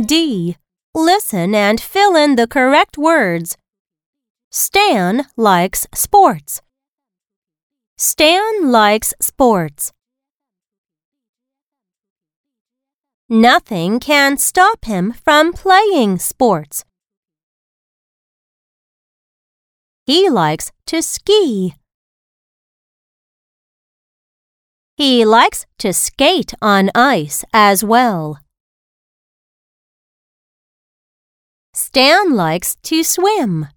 D. Listen and fill in the correct words. Stan likes sports. Stan likes sports. Nothing can stop him from playing sports. He likes to ski. He likes to skate on ice as well. Stan likes to swim.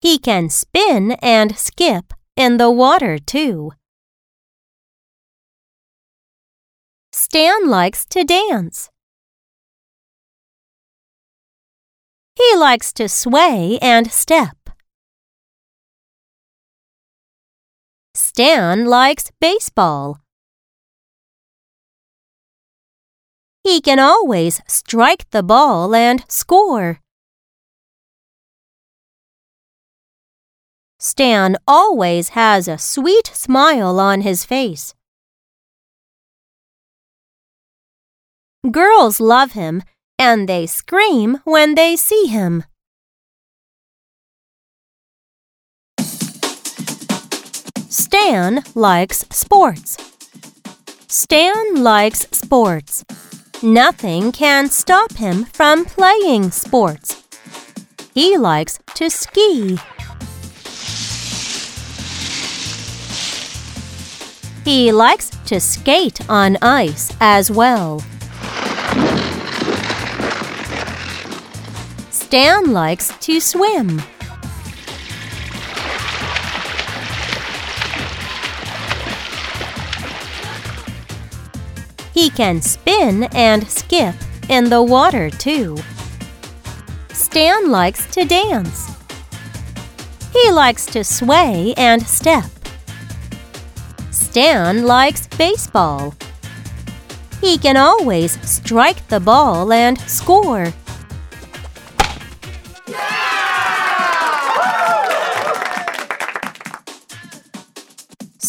He can spin and skip in the water too. Stan likes to dance. He likes to sway and step. Stan likes baseball. He can always strike the ball and score. Stan always has a sweet smile on his face. Girls love him and they scream when they see him. Stan likes sports. Stan likes sports. Nothing can stop him from playing sports. He likes to ski. He likes to skate on ice as well. Stan likes to swim. He can spin and skip in the water too. Stan likes to dance. He likes to sway and step. Stan likes baseball. He can always strike the ball and score.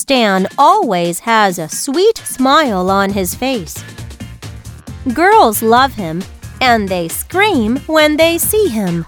Stan always has a sweet smile on his face. Girls love him and they scream when they see him.